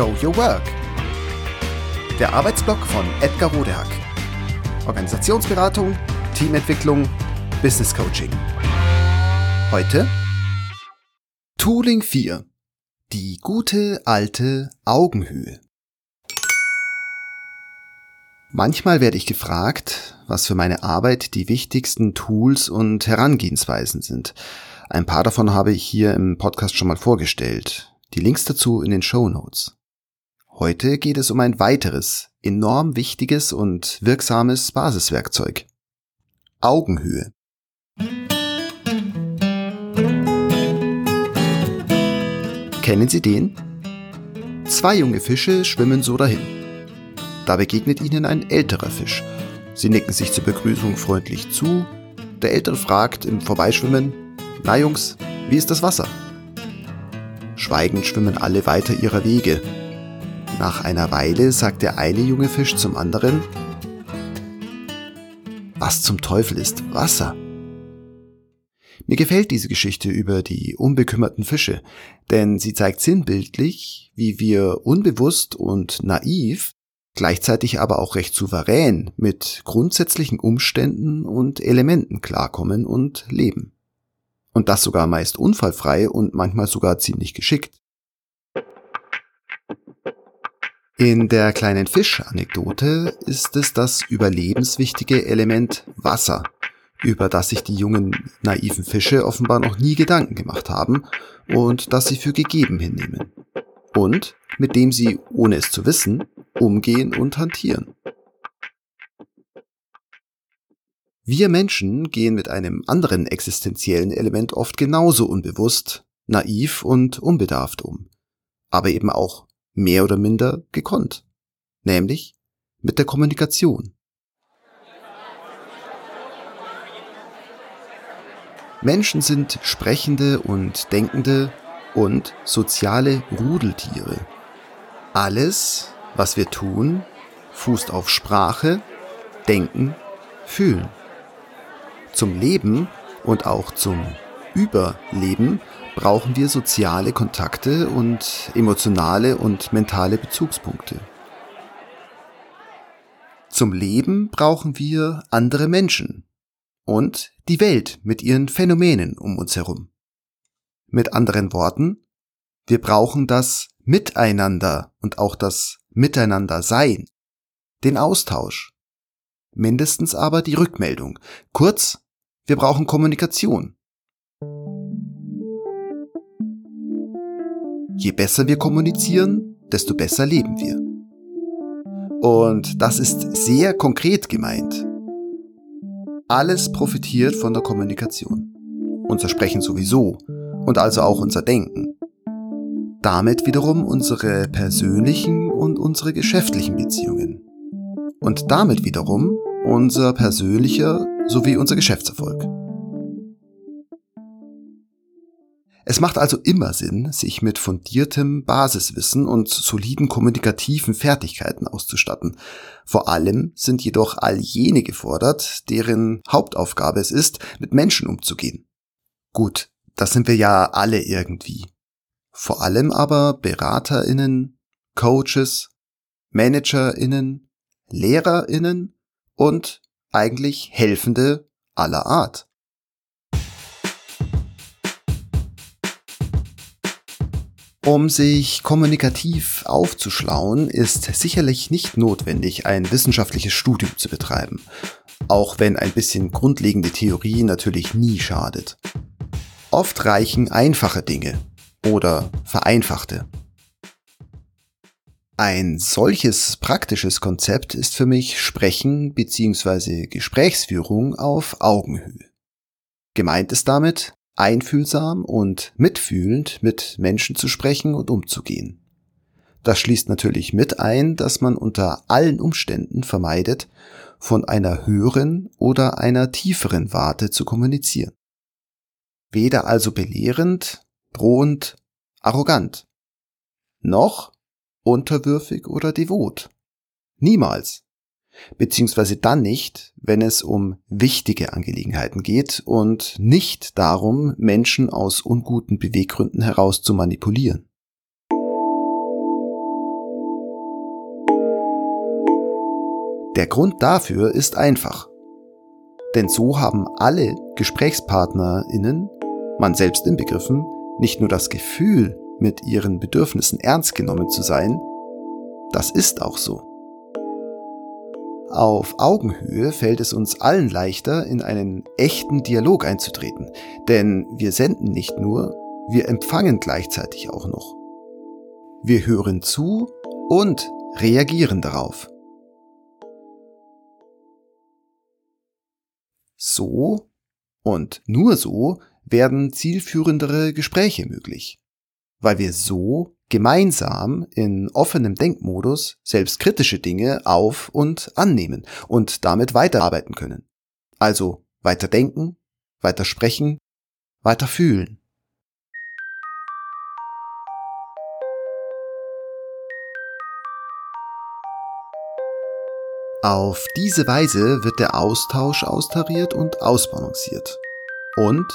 Show Your Work. Der Arbeitsblock von Edgar Rodehack. Organisationsberatung, Teamentwicklung, Business Coaching. Heute Tooling 4. Die gute alte Augenhöhe. Manchmal werde ich gefragt, was für meine Arbeit die wichtigsten Tools und Herangehensweisen sind. Ein paar davon habe ich hier im Podcast schon mal vorgestellt. Die Links dazu in den Show Notes. Heute geht es um ein weiteres, enorm wichtiges und wirksames Basiswerkzeug. Augenhöhe. Kennen Sie den? Zwei junge Fische schwimmen so dahin. Da begegnet ihnen ein älterer Fisch. Sie nicken sich zur Begrüßung freundlich zu. Der Ältere fragt im Vorbeischwimmen, na Jungs, wie ist das Wasser? Schweigend schwimmen alle weiter ihrer Wege. Nach einer Weile sagt der eine junge Fisch zum anderen, was zum Teufel ist Wasser? Mir gefällt diese Geschichte über die unbekümmerten Fische, denn sie zeigt sinnbildlich, wie wir unbewusst und naiv, gleichzeitig aber auch recht souverän mit grundsätzlichen Umständen und Elementen klarkommen und leben. Und das sogar meist unfallfrei und manchmal sogar ziemlich geschickt. In der kleinen Fisch-Anekdote ist es das überlebenswichtige Element Wasser, über das sich die jungen naiven Fische offenbar noch nie Gedanken gemacht haben und das sie für gegeben hinnehmen. Und mit dem sie, ohne es zu wissen, umgehen und hantieren. Wir Menschen gehen mit einem anderen existenziellen Element oft genauso unbewusst, naiv und unbedarft um, aber eben auch mehr oder minder gekonnt, nämlich mit der Kommunikation. Menschen sind sprechende und denkende und soziale Rudeltiere. Alles, was wir tun, fußt auf Sprache, Denken, Fühlen. Zum Leben und auch zum Überleben brauchen wir soziale Kontakte und emotionale und mentale Bezugspunkte. Zum Leben brauchen wir andere Menschen und die Welt mit ihren Phänomenen um uns herum. Mit anderen Worten, wir brauchen das Miteinander und auch das Miteinander sein, den Austausch, mindestens aber die Rückmeldung. Kurz, wir brauchen Kommunikation. Je besser wir kommunizieren, desto besser leben wir. Und das ist sehr konkret gemeint. Alles profitiert von der Kommunikation. Unser Sprechen sowieso und also auch unser Denken. Damit wiederum unsere persönlichen und unsere geschäftlichen Beziehungen und damit wiederum unser persönlicher sowie unser Geschäftserfolg. Es macht also immer Sinn, sich mit fundiertem Basiswissen und soliden kommunikativen Fertigkeiten auszustatten. Vor allem sind jedoch all jene gefordert, deren Hauptaufgabe es ist, mit Menschen umzugehen. Gut, das sind wir ja alle irgendwie. Vor allem aber Beraterinnen, Coaches, Managerinnen, Lehrerinnen und eigentlich Helfende aller Art. Um sich kommunikativ aufzuschlauen, ist sicherlich nicht notwendig, ein wissenschaftliches Studium zu betreiben, auch wenn ein bisschen grundlegende Theorie natürlich nie schadet. Oft reichen einfache Dinge oder vereinfachte. Ein solches praktisches Konzept ist für mich Sprechen bzw. Gesprächsführung auf Augenhöhe. Gemeint ist damit, einfühlsam und mitfühlend mit Menschen zu sprechen und umzugehen. Das schließt natürlich mit ein, dass man unter allen Umständen vermeidet, von einer höheren oder einer tieferen Warte zu kommunizieren. Weder also belehrend, drohend, arrogant, noch unterwürfig oder devot. Niemals beziehungsweise dann nicht, wenn es um wichtige Angelegenheiten geht und nicht darum, Menschen aus unguten Beweggründen heraus zu manipulieren. Der Grund dafür ist einfach. Denn so haben alle Gesprächspartnerinnen, man selbst inbegriffen, nicht nur das Gefühl, mit ihren Bedürfnissen ernst genommen zu sein, das ist auch so. Auf Augenhöhe fällt es uns allen leichter, in einen echten Dialog einzutreten, denn wir senden nicht nur, wir empfangen gleichzeitig auch noch. Wir hören zu und reagieren darauf. So und nur so werden zielführendere Gespräche möglich, weil wir so gemeinsam in offenem Denkmodus selbstkritische Dinge auf und annehmen und damit weiterarbeiten können. Also weiter denken, weiter sprechen, weiter fühlen. Auf diese Weise wird der Austausch austariert und ausbalanciert. Und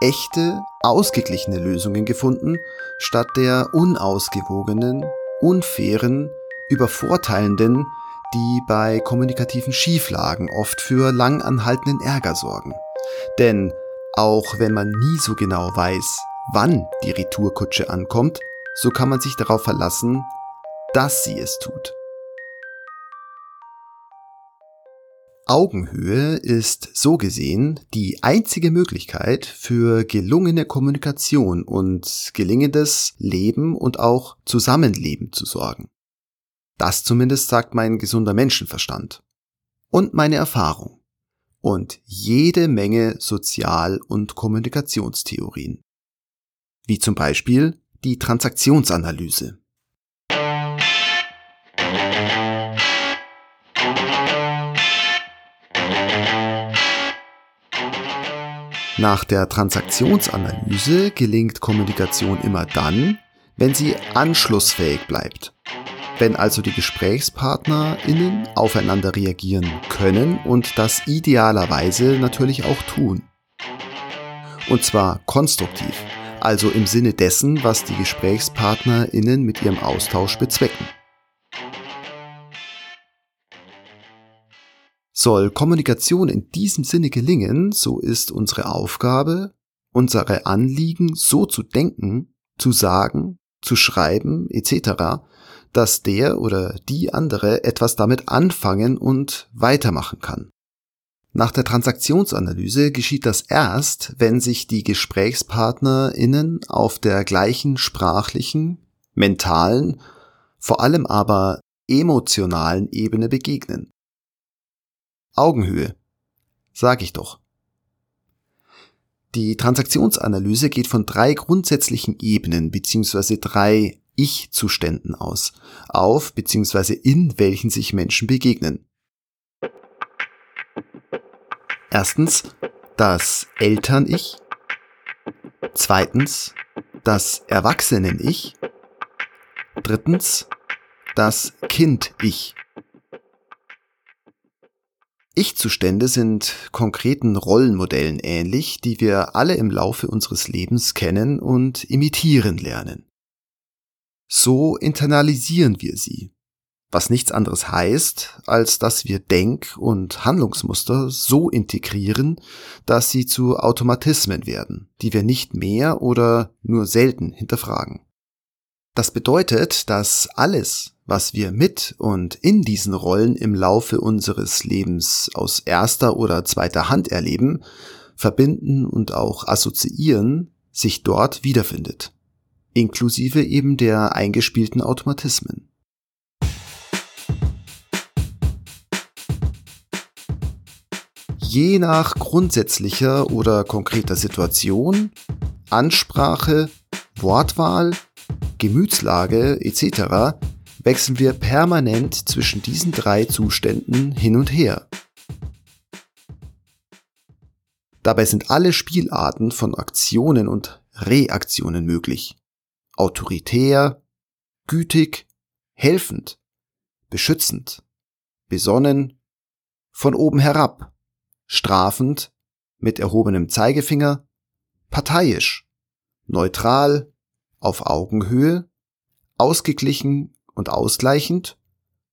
echte, ausgeglichene Lösungen gefunden, statt der unausgewogenen, unfairen, übervorteilenden, die bei kommunikativen Schieflagen oft für langanhaltenden Ärger sorgen. Denn auch wenn man nie so genau weiß, wann die Retourkutsche ankommt, so kann man sich darauf verlassen, dass sie es tut. Augenhöhe ist so gesehen die einzige Möglichkeit für gelungene Kommunikation und gelingendes Leben und auch Zusammenleben zu sorgen. Das zumindest sagt mein gesunder Menschenverstand. Und meine Erfahrung. Und jede Menge Sozial- und Kommunikationstheorien. Wie zum Beispiel die Transaktionsanalyse. Nach der Transaktionsanalyse gelingt Kommunikation immer dann, wenn sie anschlussfähig bleibt. Wenn also die GesprächspartnerInnen aufeinander reagieren können und das idealerweise natürlich auch tun. Und zwar konstruktiv, also im Sinne dessen, was die GesprächspartnerInnen mit ihrem Austausch bezwecken. Soll Kommunikation in diesem Sinne gelingen, so ist unsere Aufgabe, unsere Anliegen so zu denken, zu sagen, zu schreiben etc., dass der oder die andere etwas damit anfangen und weitermachen kann. Nach der Transaktionsanalyse geschieht das erst, wenn sich die GesprächspartnerInnen auf der gleichen sprachlichen, mentalen, vor allem aber emotionalen Ebene begegnen. Augenhöhe. Sag ich doch. Die Transaktionsanalyse geht von drei grundsätzlichen Ebenen bzw. drei Ich-Zuständen aus, auf bzw. in welchen sich Menschen begegnen. Erstens das Eltern-Ich. Zweitens das Erwachsenen-Ich. Drittens das Kind-Ich. Ich-Zustände sind konkreten Rollenmodellen ähnlich, die wir alle im Laufe unseres Lebens kennen und imitieren lernen. So internalisieren wir sie, was nichts anderes heißt, als dass wir Denk- und Handlungsmuster so integrieren, dass sie zu Automatismen werden, die wir nicht mehr oder nur selten hinterfragen. Das bedeutet, dass alles, was wir mit und in diesen Rollen im Laufe unseres Lebens aus erster oder zweiter Hand erleben, verbinden und auch assoziieren, sich dort wiederfindet, inklusive eben der eingespielten Automatismen. Je nach grundsätzlicher oder konkreter Situation, Ansprache, Wortwahl, Gemütslage etc wechseln wir permanent zwischen diesen drei Zuständen hin und her. Dabei sind alle Spielarten von Aktionen und Reaktionen möglich. Autoritär, gütig, helfend, beschützend, besonnen, von oben herab, strafend, mit erhobenem Zeigefinger, parteiisch, neutral, auf Augenhöhe, ausgeglichen und ausgleichend,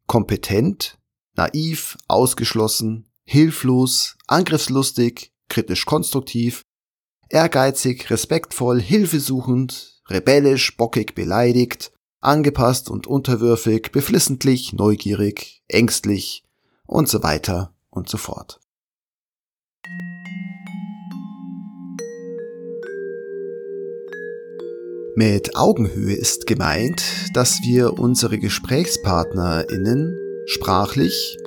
kompetent, naiv, ausgeschlossen, hilflos, angriffslustig, kritisch konstruktiv, ehrgeizig, respektvoll, hilfesuchend, rebellisch, bockig, beleidigt, angepasst und unterwürfig, beflissentlich, neugierig, ängstlich und so weiter und so fort. Mit Augenhöhe ist gemeint, dass wir unsere GesprächspartnerInnen sprachlich,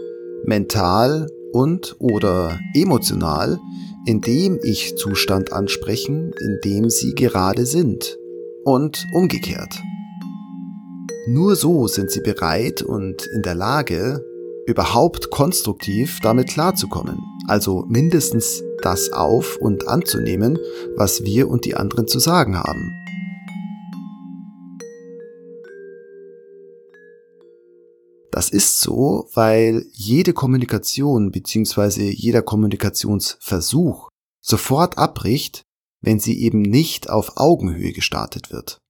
mental und oder emotional in dem Ich-Zustand ansprechen, in dem sie gerade sind und umgekehrt. Nur so sind sie bereit und in der Lage, überhaupt konstruktiv damit klarzukommen, also mindestens das auf und anzunehmen, was wir und die anderen zu sagen haben. Das ist so, weil jede Kommunikation bzw. jeder Kommunikationsversuch sofort abbricht, wenn sie eben nicht auf Augenhöhe gestartet wird.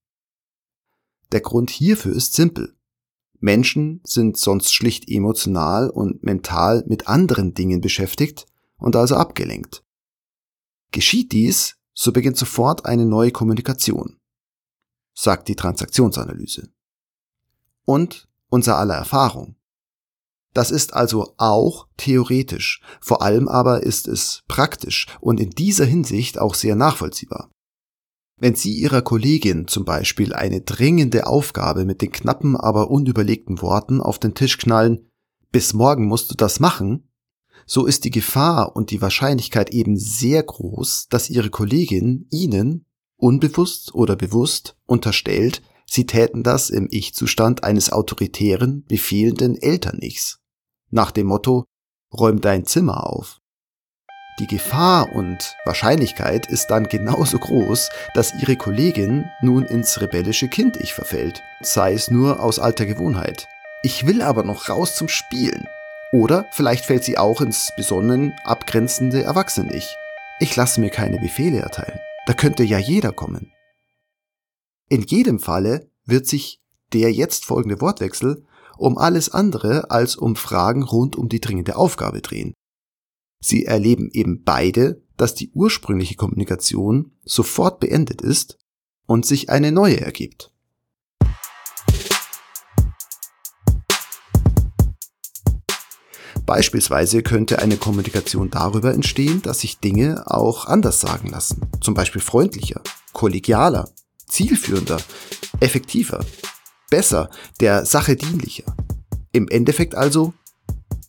Der Grund hierfür ist simpel. Menschen sind sonst schlicht emotional und mental mit anderen Dingen beschäftigt und also abgelenkt. Geschieht dies, so beginnt sofort eine neue Kommunikation, sagt die Transaktionsanalyse. Und unser aller Erfahrung. Das ist also auch theoretisch, vor allem aber ist es praktisch und in dieser Hinsicht auch sehr nachvollziehbar. Wenn Sie Ihrer Kollegin zum Beispiel eine dringende Aufgabe mit den knappen, aber unüberlegten Worten auf den Tisch knallen, bis morgen musst du das machen, so ist die Gefahr und die Wahrscheinlichkeit eben sehr groß, dass Ihre Kollegin Ihnen, unbewusst oder bewusst, unterstellt, Sie täten das im Ich-Zustand eines autoritären, befehlenden Elternichs. Nach dem Motto, räum dein Zimmer auf. Die Gefahr und Wahrscheinlichkeit ist dann genauso groß, dass ihre Kollegin nun ins rebellische Kind-Ich verfällt, sei es nur aus alter Gewohnheit. Ich will aber noch raus zum Spielen. Oder vielleicht fällt sie auch ins besonnen abgrenzende Erwachsene-Ich. Ich lasse mir keine Befehle erteilen. Da könnte ja jeder kommen. In jedem Falle wird sich der jetzt folgende Wortwechsel um alles andere als um Fragen rund um die dringende Aufgabe drehen. Sie erleben eben beide, dass die ursprüngliche Kommunikation sofort beendet ist und sich eine neue ergibt. Beispielsweise könnte eine Kommunikation darüber entstehen, dass sich Dinge auch anders sagen lassen, zum Beispiel freundlicher, kollegialer zielführender, effektiver, besser, der Sache dienlicher. Im Endeffekt also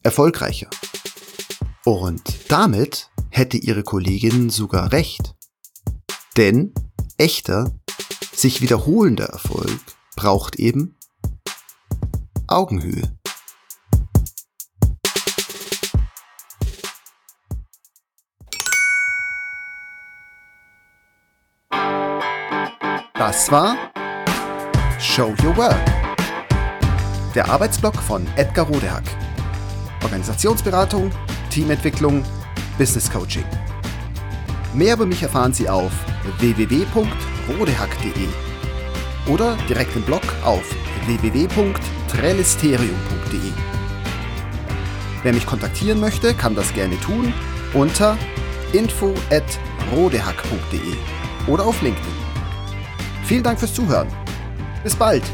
erfolgreicher. Und damit hätte ihre Kollegin sogar recht. Denn echter, sich wiederholender Erfolg braucht eben Augenhöhe. Das war Show Your Work. Der Arbeitsblock von Edgar Rodehack. Organisationsberatung, Teamentwicklung, Business Coaching. Mehr über mich erfahren Sie auf www.rodehack.de oder direkt im Blog auf www.trellisterium.de. Wer mich kontaktieren möchte, kann das gerne tun unter info@rodehack.de oder auf LinkedIn. Vielen Dank fürs Zuhören. Bis bald.